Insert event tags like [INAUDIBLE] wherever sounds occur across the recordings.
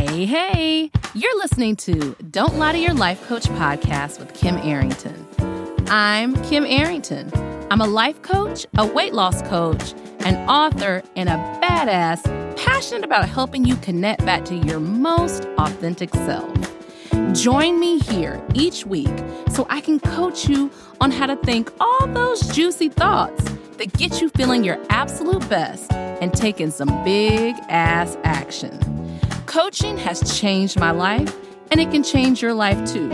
Hey, hey, you're listening to Don't Lie to Your Life Coach podcast with Kim Arrington. I'm Kim Arrington. I'm a life coach, a weight loss coach, an author, and a badass passionate about helping you connect back to your most authentic self. Join me here each week so I can coach you on how to think all those juicy thoughts that get you feeling your absolute best and taking some big ass action. Coaching has changed my life, and it can change your life too.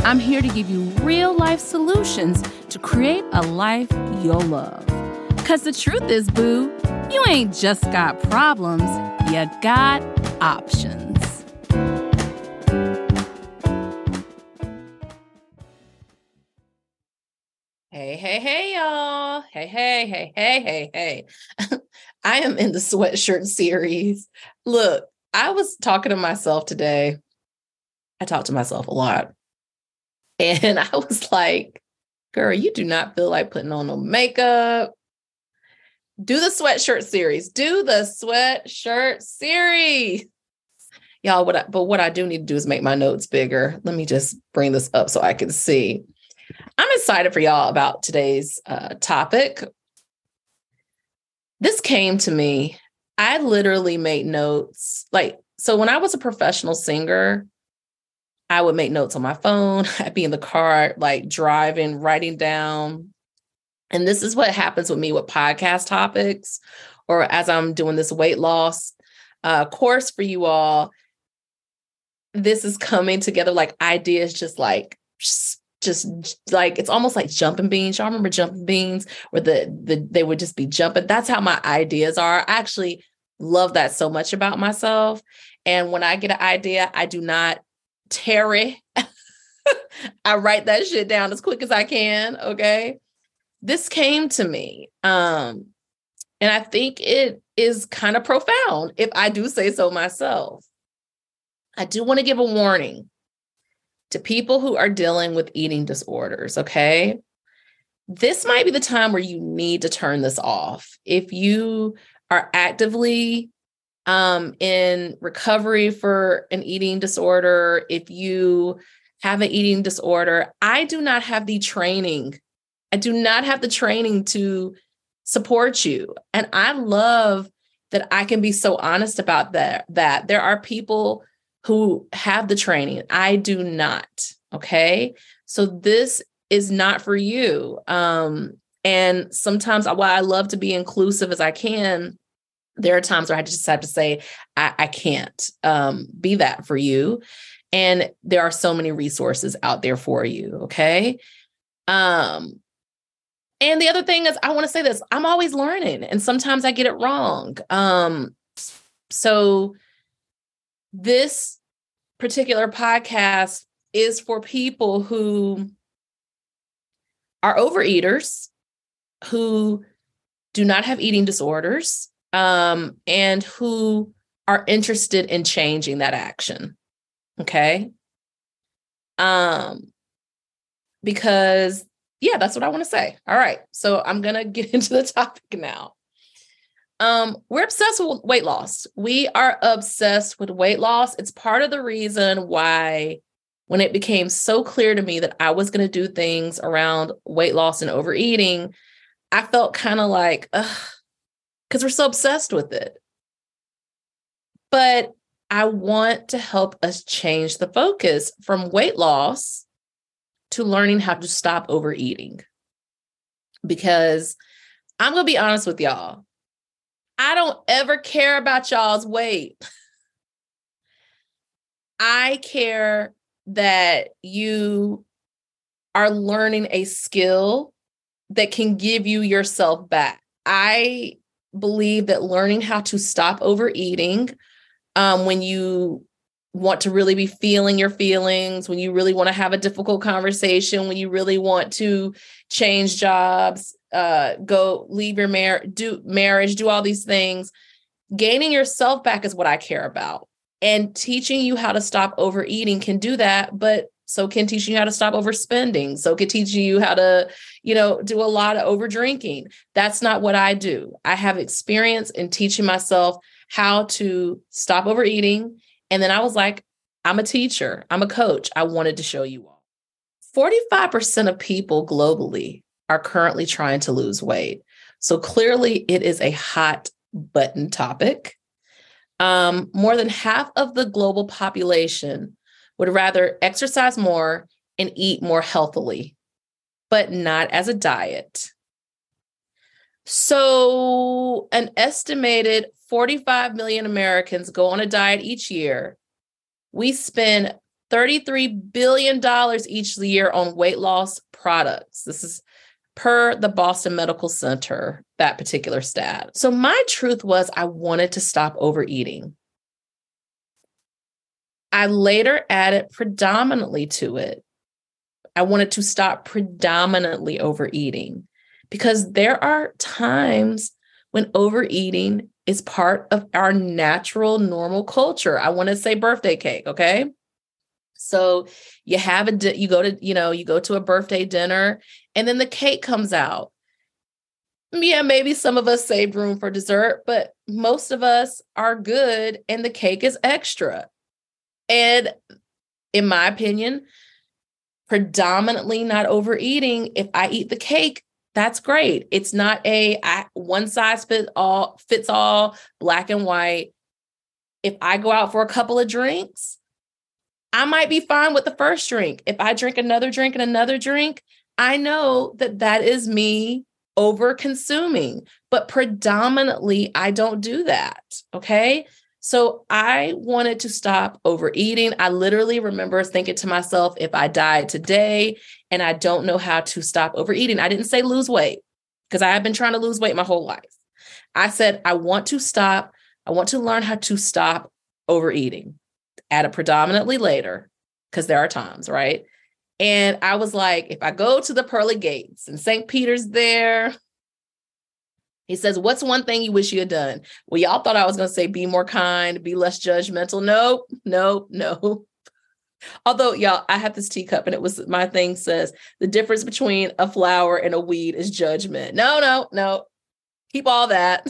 I'm here to give you real life solutions to create a life you'll love. Because the truth is, boo, you ain't just got problems, you got options. Hey, hey, hey, y'all. Hey, hey, hey, hey, hey, hey. [LAUGHS] I am in the sweatshirt series. Look, I was talking to myself today. I talk to myself a lot. And [LAUGHS] I was like, girl, you do not feel like putting on no makeup. Do the sweatshirt series. Do the sweatshirt series. Y'all, what I, but what I do need to do is make my notes bigger. Let me just bring this up so I can see. I'm excited for y'all about today's uh, topic. This came to me I literally made notes. Like, so when I was a professional singer, I would make notes on my phone. [LAUGHS] I'd be in the car, like driving, writing down. And this is what happens with me with podcast topics, or as I'm doing this weight loss uh, course for you all. This is coming together like ideas, just like just like it's almost like jumping beans. Y'all remember jumping beans where the the they would just be jumping. That's how my ideas are. Actually love that so much about myself. And when I get an idea, I do not tarry. [LAUGHS] I write that shit down as quick as I can. Okay. This came to me. Um, and I think it is kind of profound if I do say so myself. I do want to give a warning to people who are dealing with eating disorders, okay? This might be the time where you need to turn this off. If you are actively um, in recovery for an eating disorder, if you have an eating disorder, I do not have the training. I do not have the training to support you. And I love that I can be so honest about that that there are people who have the training. I do not. Okay. So this is not for you. Um, and sometimes while I love to be inclusive as I can, there are times where I just have to say, I, I can't um, be that for you. And there are so many resources out there for you. Okay. Um, and the other thing is, I want to say this I'm always learning, and sometimes I get it wrong. Um, so this particular podcast is for people who are overeaters, who do not have eating disorders, um, and who are interested in changing that action. Okay. Um, because yeah, that's what I want to say. All right. So I'm gonna get [LAUGHS] into the topic now. Um, we're obsessed with weight loss. We are obsessed with weight loss. It's part of the reason why, when it became so clear to me that I was going to do things around weight loss and overeating, I felt kind of like, because we're so obsessed with it. But I want to help us change the focus from weight loss to learning how to stop overeating. Because I'm going to be honest with y'all I don't ever care about y'all's weight. I care that you are learning a skill that can give you yourself back. I believe that learning how to stop overeating um, when you want to really be feeling your feelings, when you really want to have a difficult conversation, when you really want to change jobs, uh, go leave your marriage, do marriage, do all these things. Gaining yourself back is what I care about. And teaching you how to stop overeating can do that, but so can teaching you how to stop overspending. So can teaching you how to, you know, do a lot of over drinking. That's not what I do. I have experience in teaching myself how to stop overeating And then I was like, I'm a teacher, I'm a coach. I wanted to show you all. 45% of people globally are currently trying to lose weight. So clearly, it is a hot button topic. Um, more than half of the global population would rather exercise more and eat more healthily, but not as a diet. So, an estimated 45 million Americans go on a diet each year. We spend $33 billion each year on weight loss products. This is per the Boston Medical Center, that particular stat. So, my truth was I wanted to stop overeating. I later added predominantly to it. I wanted to stop predominantly overeating because there are times when overeating is part of our natural, normal culture. I want to say birthday cake, okay? So you have a di- you go to you know you go to a birthday dinner and then the cake comes out. Yeah, maybe some of us saved room for dessert, but most of us are good and the cake is extra. And in my opinion, predominantly not overeating, if I eat the cake, that's great. It's not a I, one size fits all fits all black and white. If I go out for a couple of drinks, I might be fine with the first drink. If I drink another drink and another drink, I know that that is me over consuming, but predominantly I don't do that. Okay. So I wanted to stop overeating. I literally remember thinking to myself, if I died today and I don't know how to stop overeating, I didn't say lose weight because I have been trying to lose weight my whole life. I said, I want to stop. I want to learn how to stop overeating at a predominantly later because there are times, right? And I was like, if I go to the pearly gates and St. Peter's there, he says, What's one thing you wish you had done? Well, y'all thought I was going to say be more kind, be less judgmental. Nope, nope, [LAUGHS] no. Although, y'all, I have this teacup and it was my thing says the difference between a flower and a weed is judgment. No, no, no. Keep all that.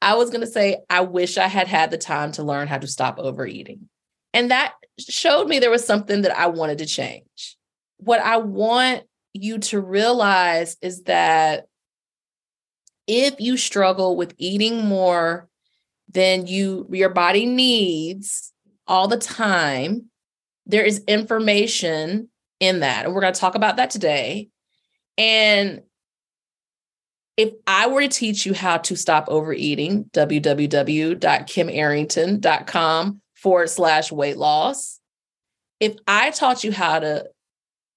I was going to say, I wish I had had the time to learn how to stop overeating. And that showed me there was something that I wanted to change. What I want you to realize is that if you struggle with eating more than you your body needs all the time there is information in that and we're going to talk about that today. And if i were to teach you how to stop overeating www.kimarrington.com forward slash weight loss if i taught you how to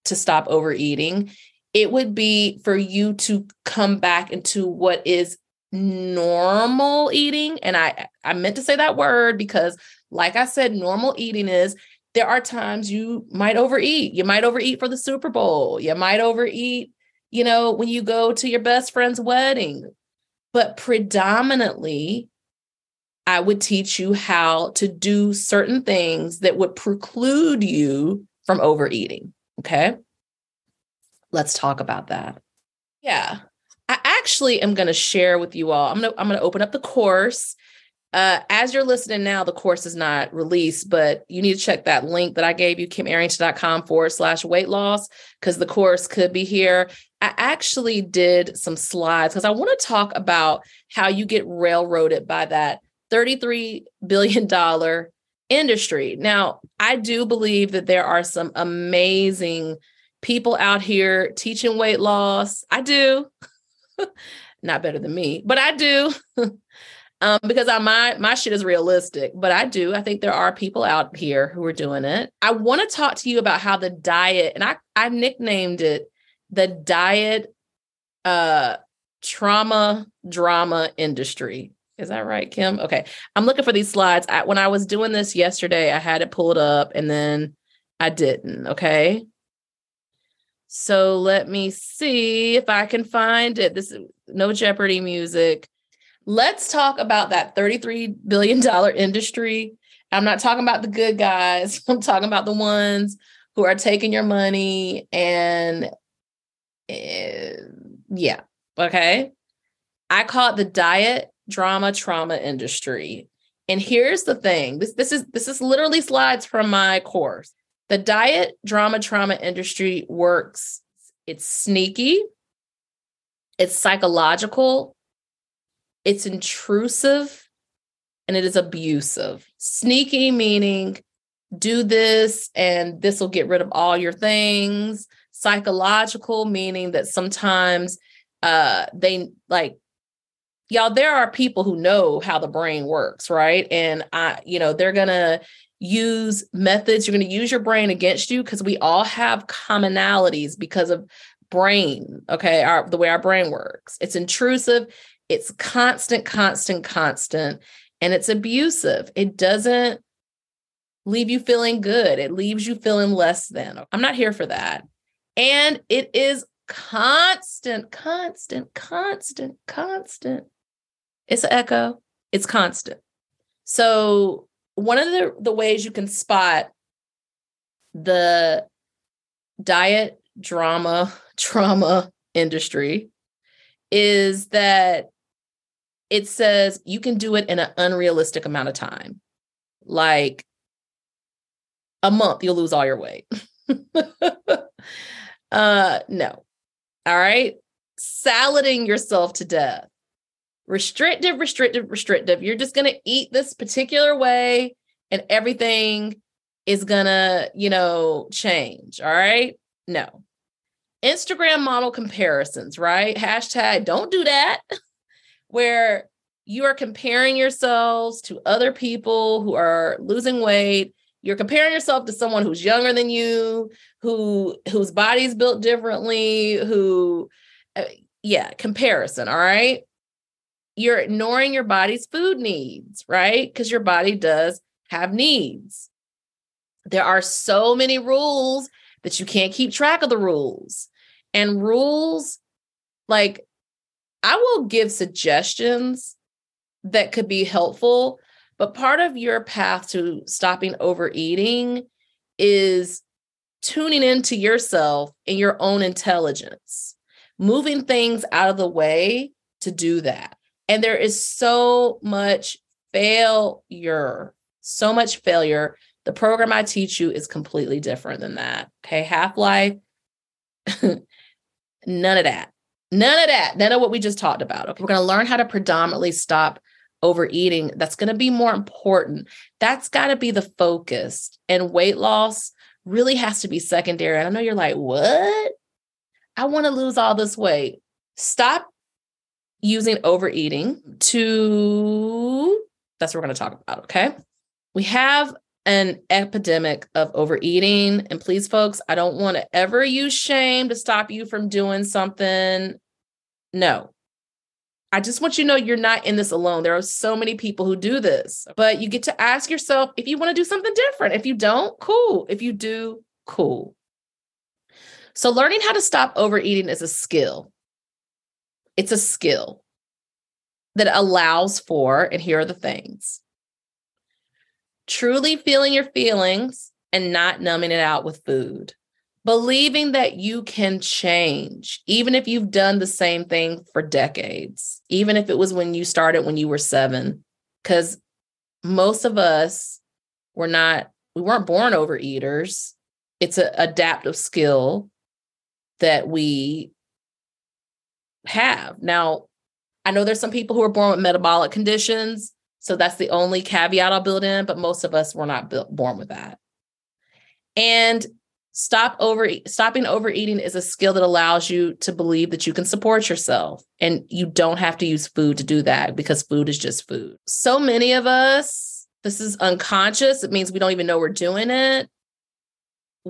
to stop overeating it would be for you to come back into what is normal eating. And i i meant to say that word because like i said normal eating is there are times you might overeat. You might overeat for the super bowl. You might overeat you know when you go to your best friend's wedding. But predominantly i would teach you how to do certain things that would preclude you from overeating okay let's talk about that. Yeah. I actually am going to share with you all. I'm going to I'm going to open up the course. Uh, as you're listening now, the course is not released, but you need to check that link that I gave you, kimarrington.com forward slash weight loss, because the course could be here. I actually did some slides because I want to talk about how you get railroaded by that $33 billion industry. Now, I do believe that there are some amazing people out here teaching weight loss. I do. [LAUGHS] Not better than me, but I do. [LAUGHS] um, because I my my shit is realistic, but I do. I think there are people out here who are doing it. I want to talk to you about how the diet, and I I nicknamed it the diet uh trauma drama industry. Is that right, Kim? Okay. I'm looking for these slides. I, when I was doing this yesterday, I had it pulled up and then I didn't. Okay. So let me see if I can find it. This is no Jeopardy music. Let's talk about that $33 billion industry. I'm not talking about the good guys. [LAUGHS] I'm talking about the ones who are taking your money and uh, yeah. Okay. I call it the diet drama trauma industry. And here's the thing. This this is this is literally slides from my course. The diet drama trauma industry works. It's sneaky. It's psychological. It's intrusive and it is abusive. Sneaky meaning do this and this will get rid of all your things. Psychological meaning that sometimes uh they like y'all there are people who know how the brain works right and i you know they're gonna use methods. You're gonna use your brain against you because we all have commonalities because of brain okay? Our the way our brain works. It's intrusive it's constant constant constant and it's abusive. It doesn't leave you feeling good. It leaves you feeling less than. I'm not here for that. And it is constant constant constant constant. It's an echo, it's constant. So, one of the, the ways you can spot the diet drama, [LAUGHS] trauma industry is that it says you can do it in an unrealistic amount of time. Like a month, you'll lose all your weight. [LAUGHS] uh, no. All right. Salading yourself to death restrictive, restrictive, restrictive. You're just going to eat this particular way and everything is going to, you know, change. All right. No. Instagram model comparisons, right? Hashtag don't do that, [LAUGHS] where you are comparing yourselves to other people who are losing weight. You're comparing yourself to someone who's younger than you, who whose body's built differently, who uh, yeah, comparison, all right? You're ignoring your body's food needs, right? Because your body does have needs. There are so many rules that you can't keep track of the rules. And rules, like, I will give suggestions that could be helpful, but part of your path to stopping overeating is tuning into yourself and your own intelligence, moving things out of the way to do that. And there is so much failure, so much failure. The program I teach you is completely different than that. Okay. Half life, [LAUGHS] none of that. None of that. None of what we just talked about. Okay. We're going to learn how to predominantly stop overeating. That's going to be more important. That's got to be the focus. And weight loss really has to be secondary. I know you're like, what? I want to lose all this weight. Stop using overeating to that's what we're going to talk about okay? We have an epidemic of overeating and please folks i don't want to ever use shame to stop you from doing something. No. I just want you to know you're not in this alone. There are so many people who do this but you get to ask yourself if you want to do something different. If you don't cool. If you do cool. So learning how to stop overeating is a skill it's a skill that allows for, and here are the things truly feeling your feelings and not numbing it out with food. Believing that you can change, even if you've done the same thing for decades, even if it was when you started when you were seven, because most of us were not, we weren't born overeaters. It's an adaptive skill that we have. Now, I know there's some people who are born with metabolic conditions. So that's the only caveat I'll build in, but most of us were not built, born with that. And stop over stopping overeating is a skill that allows you to believe that you can support yourself and you don't have to use food to do that because food is just food. So many of us this is unconscious. It means we don't even know we're doing it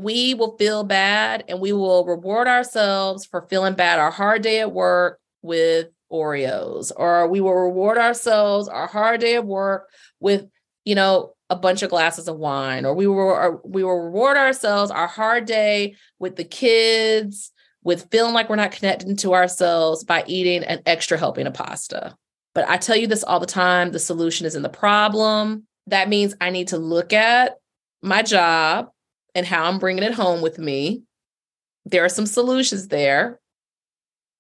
we will feel bad and we will reward ourselves for feeling bad our hard day at work with Oreos, or we will reward ourselves our hard day of work with, you know, a bunch of glasses of wine, or we will uh, we will reward ourselves our hard day with the kids, with feeling like we're not connected to ourselves by eating an extra helping of pasta. But I tell you this all the time: the solution is in the problem. That means I need to look at my job and how I'm bringing it home with me. There are some solutions there.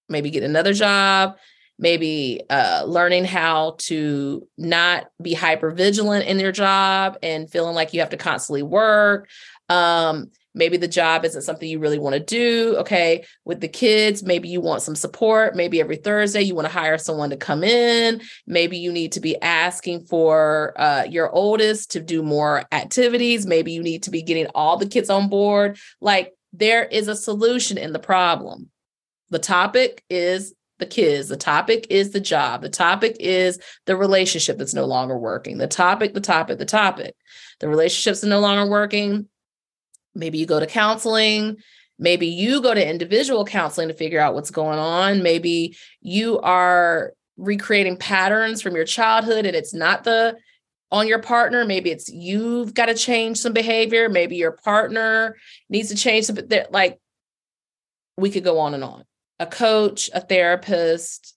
Maybe get another job, maybe uh, learning how to not be hyper vigilant in your job and feeling like you have to constantly work. Um, maybe the job isn't something you really want to do. Okay. With the kids, maybe you want some support. Maybe every Thursday you want to hire someone to come in. Maybe you need to be asking for uh, your oldest to do more activities. Maybe you need to be getting all the kids on board. Like there is a solution in the problem. The topic is the kids. The topic is the job. The topic is the relationship that's no longer working. The topic, the topic, the topic. The relationships are no longer working. Maybe you go to counseling. Maybe you go to individual counseling to figure out what's going on. Maybe you are recreating patterns from your childhood and it's not the on your partner. Maybe it's you've got to change some behavior. Maybe your partner needs to change some. Like we could go on and on a coach, a therapist,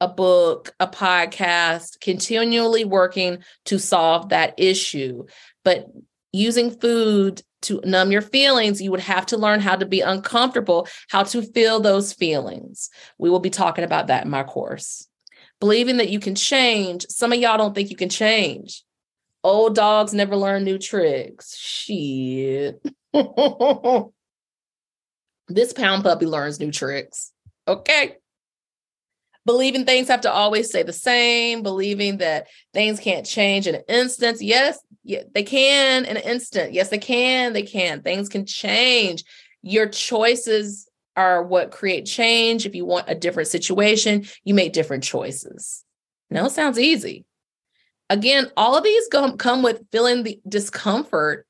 a book, a podcast, continually working to solve that issue. But using food to numb your feelings, you would have to learn how to be uncomfortable, how to feel those feelings. We will be talking about that in my course. Believing that you can change. Some of y'all don't think you can change. Old dogs never learn new tricks. Shit. [LAUGHS] This pound puppy learns new tricks. Okay. Believing things have to always stay the same, believing that things can't change in an instant. Yes, yeah, they can in an instant. Yes, they can. They can. Things can change. Your choices are what create change. If you want a different situation, you make different choices. Now it sounds easy. Again, all of these come with feeling the discomfort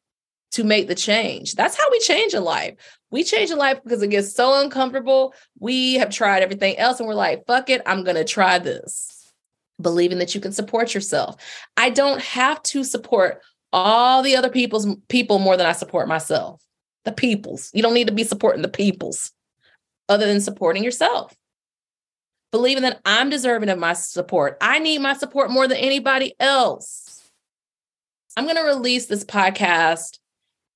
to make the change. That's how we change in life. We change in life because it gets so uncomfortable. We have tried everything else and we're like, fuck it, I'm going to try this. Believing that you can support yourself. I don't have to support all the other people's people more than I support myself. The people's. You don't need to be supporting the people's other than supporting yourself. Believing that I'm deserving of my support. I need my support more than anybody else. I'm going to release this podcast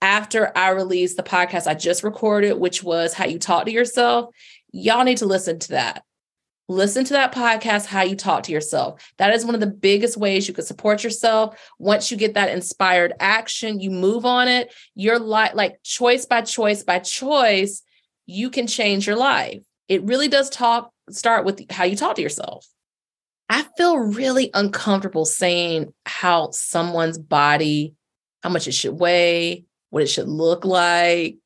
after I released the podcast I just recorded, which was How You Talk to Yourself, y'all need to listen to that. Listen to that podcast, How You Talk to Yourself. That is one of the biggest ways you can support yourself. Once you get that inspired action, you move on it. Your life, like choice by choice by choice, you can change your life. It really does talk, start with how you talk to yourself. I feel really uncomfortable saying how someone's body, how much it should weigh, what it should look like.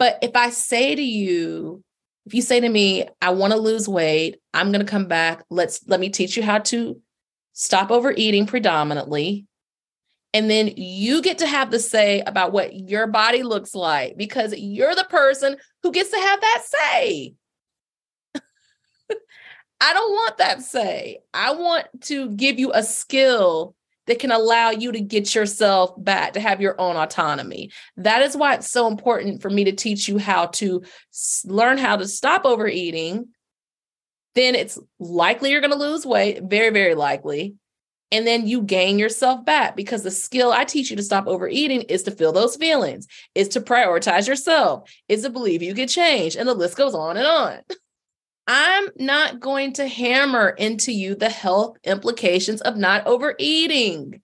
But if I say to you, if you say to me, I want to lose weight, I'm going to come back. Let's let me teach you how to stop overeating predominantly. And then you get to have the say about what your body looks like because you're the person who gets to have that say. [LAUGHS] I don't want that say. I want to give you a skill that can allow you to get yourself back to have your own autonomy. That is why it's so important for me to teach you how to learn how to stop overeating. Then it's likely you're going to lose weight, very, very likely. And then you gain yourself back because the skill I teach you to stop overeating is to feel those feelings, is to prioritize yourself, is to believe you can change. And the list goes on and on. [LAUGHS] I'm not going to hammer into you the health implications of not overeating.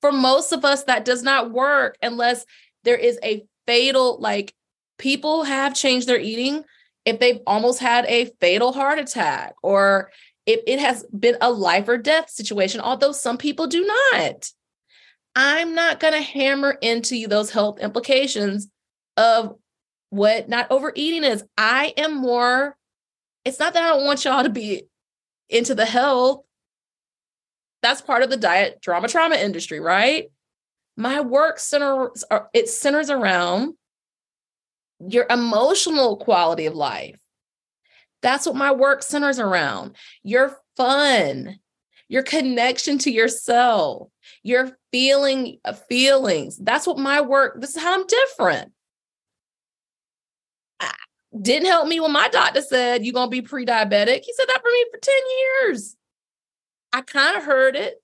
For most of us, that does not work unless there is a fatal, like people have changed their eating if they've almost had a fatal heart attack or if it has been a life or death situation, although some people do not. I'm not going to hammer into you those health implications of what not overeating is. I am more it's not that I don't want y'all to be into the health. That's part of the diet drama trauma industry, right? My work centers uh, it centers around your emotional quality of life. That's what my work centers around. Your fun, your connection to yourself, your feeling uh, feelings. That's what my work, this is how I'm different didn't help me when my doctor said you're gonna be pre-diabetic. He said that for me for 10 years. I kind of heard it.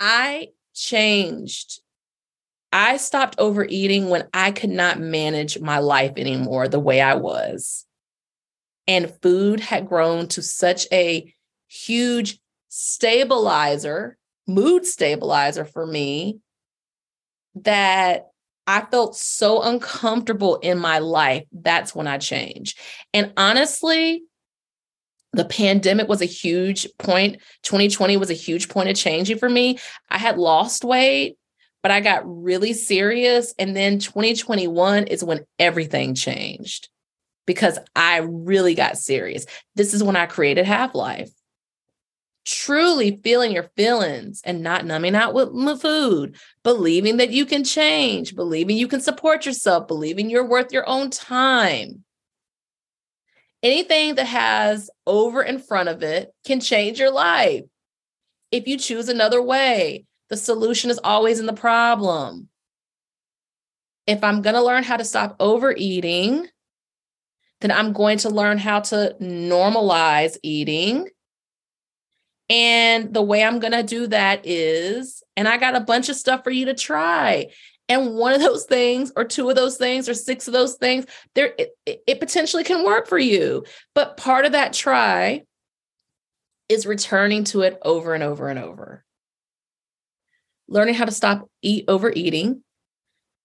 I changed. I stopped overeating when I could not manage my life anymore the way I was. And food had grown to such a huge stabilizer, mood stabilizer for me that I felt so uncomfortable in my life. That's when I changed. And honestly, the pandemic was a huge point. 2020 was a huge point of changing for me. I had lost weight, but I got really serious. And then 2021 is when everything changed because I really got serious. This is when I created Half Life truly feeling your feelings and not numbing out with food, believing that you can change, believing you can support yourself, believing you're worth your own time. Anything that has over in front of it can change your life. If you choose another way, the solution is always in the problem. If I'm going to learn how to stop overeating, then I'm going to learn how to normalize eating and the way I'm going to do that is, and I got a bunch of stuff for you to try. And one of those things, or two of those things, or six of those things, there it, it potentially can work for you. But part of that try is returning to it over and over and over. Learning how to stop eat overeating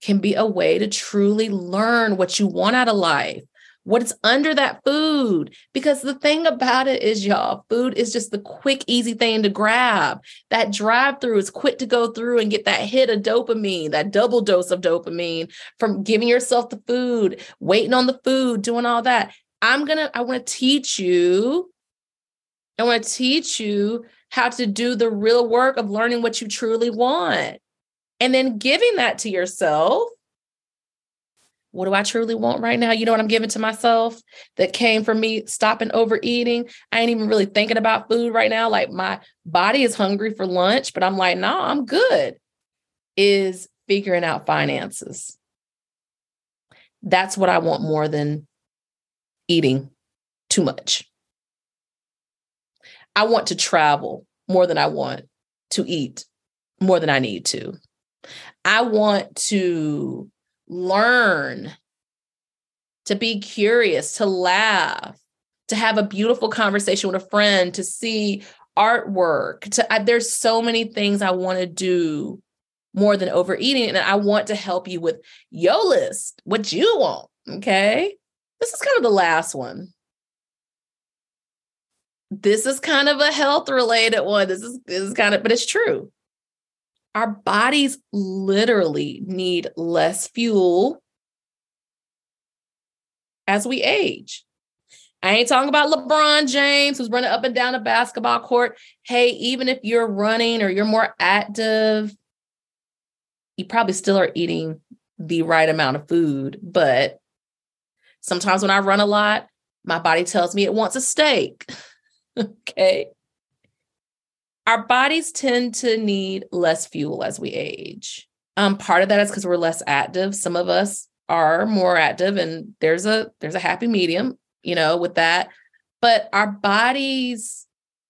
can be a way to truly learn what you want out of life what's under that food. Because the thing about it is, y'all, food is just the quick, easy thing to grab. That drive through is quick to go through and get that hit of dopamine, that double dose of dopamine from giving yourself the food, waiting on the food, doing all that. I'm going to, I want to teach you, I want to teach you how to do the real work of learning what you truly want and then giving that to yourself what do I truly want right now? You know what I'm giving to myself that came from me stopping overeating. I ain't even really thinking about food right now. Like my body is hungry for lunch, but I'm like, no, nah, I'm good. Is figuring out finances. That's what I want more than eating too much. I want to travel more than I want to eat more than I need to. I want to learn, to be curious, to laugh, to have a beautiful conversation with a friend, to see artwork. To I, there's so many things I want to do more than overeating, and I want to help you with your list, what you want. Okay, this is kind of the last one. This is kind of a health related one. This is this is kind of, but it's true our bodies literally need less fuel as we age. I ain't talking about LeBron James who's running up and down a basketball court. Hey, even if you're running or you're more active, you probably still are eating the right amount of food. But sometimes when I run a lot, my body tells me it wants a steak. [LAUGHS] okay our bodies tend to need less fuel as we age. Um, part of that is because we're less active. Some of us are more active, and there's a there's a happy medium, you know, with that. But our bodies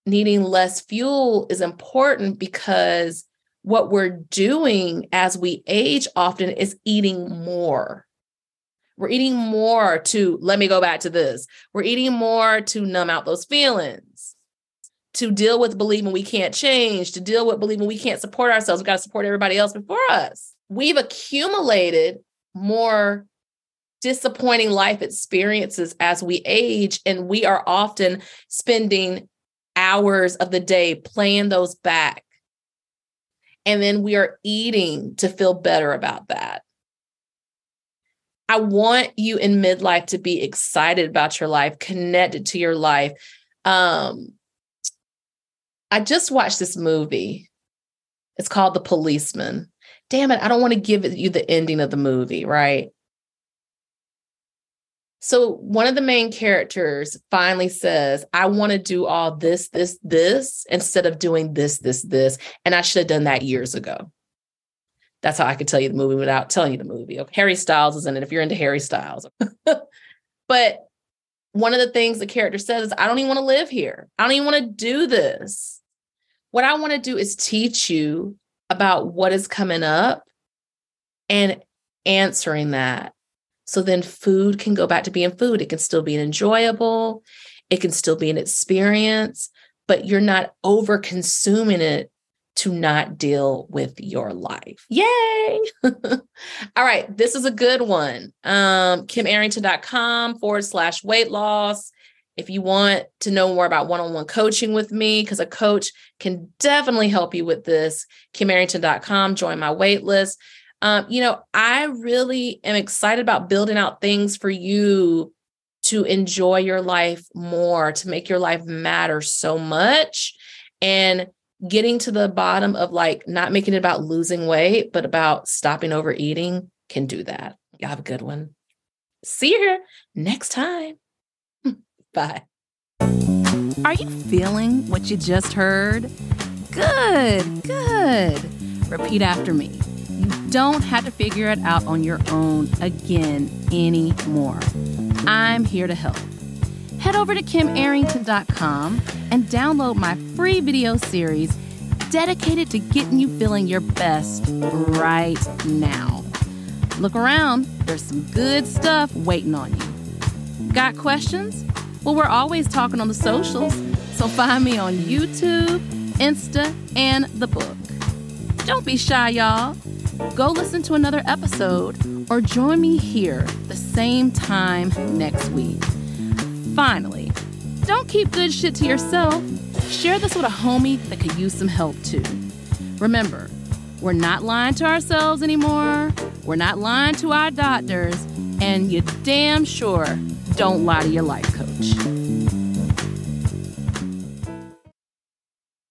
needing less fuel is important because what we're doing as we age often is eating more. We're eating more to, let me go back to this. We're eating more to numb out those feelings to deal with believing we can't change, to deal with believing we can't support ourselves. We've got to support everybody else before us. We've accumulated more disappointing life experiences as we age, and we are often spending hours of the day playing those back. And then we are eating to feel better about that. I want you in midlife to be excited about your life, connected to your life. Um, I just watched this movie. It's called The Policeman. Damn it, I don't want to give you the ending of the movie, right? So one of the main characters finally says, I want to do all this, this, this instead of doing this, this, this. And I should have done that years ago. That's how I could tell you the movie without telling you the movie. Okay. Harry Styles is in it if you're into Harry Styles. [LAUGHS] but one of the things the character says is, I don't even want to live here. I don't even want to do this. What I want to do is teach you about what is coming up and answering that So then food can go back to being food. It can still be an enjoyable, it can still be an experience, but you're not over consuming it to not deal with your life. Yay! [LAUGHS] All right, this is a good one. Um, KimArrington.com forward slash weight loss. If you want to know more about one on one coaching with me, because a coach can definitely help you with this, KimArrington.com, join my wait list. Um, you know, I really am excited about building out things for you to enjoy your life more, to make your life matter so much. And getting to the bottom of like not making it about losing weight, but about stopping overeating can do that. Y'all have a good one. See you here next time. [LAUGHS] Bye. Are you feeling what you just heard? Good, good. Repeat after me. You don't have to figure it out on your own again anymore. I'm here to help. Head over to kimarrington.com and download my free video series dedicated to getting you feeling your best right now. Look around, there's some good stuff waiting on you. Got questions? Well, we're always talking on the socials, so find me on YouTube, Insta, and the book. Don't be shy, y'all. Go listen to another episode or join me here the same time next week. Finally, don't keep good shit to yourself. Share this with a homie that could use some help too. Remember, we're not lying to ourselves anymore. We're not lying to our doctors. And you damn sure don't lie to your life coach.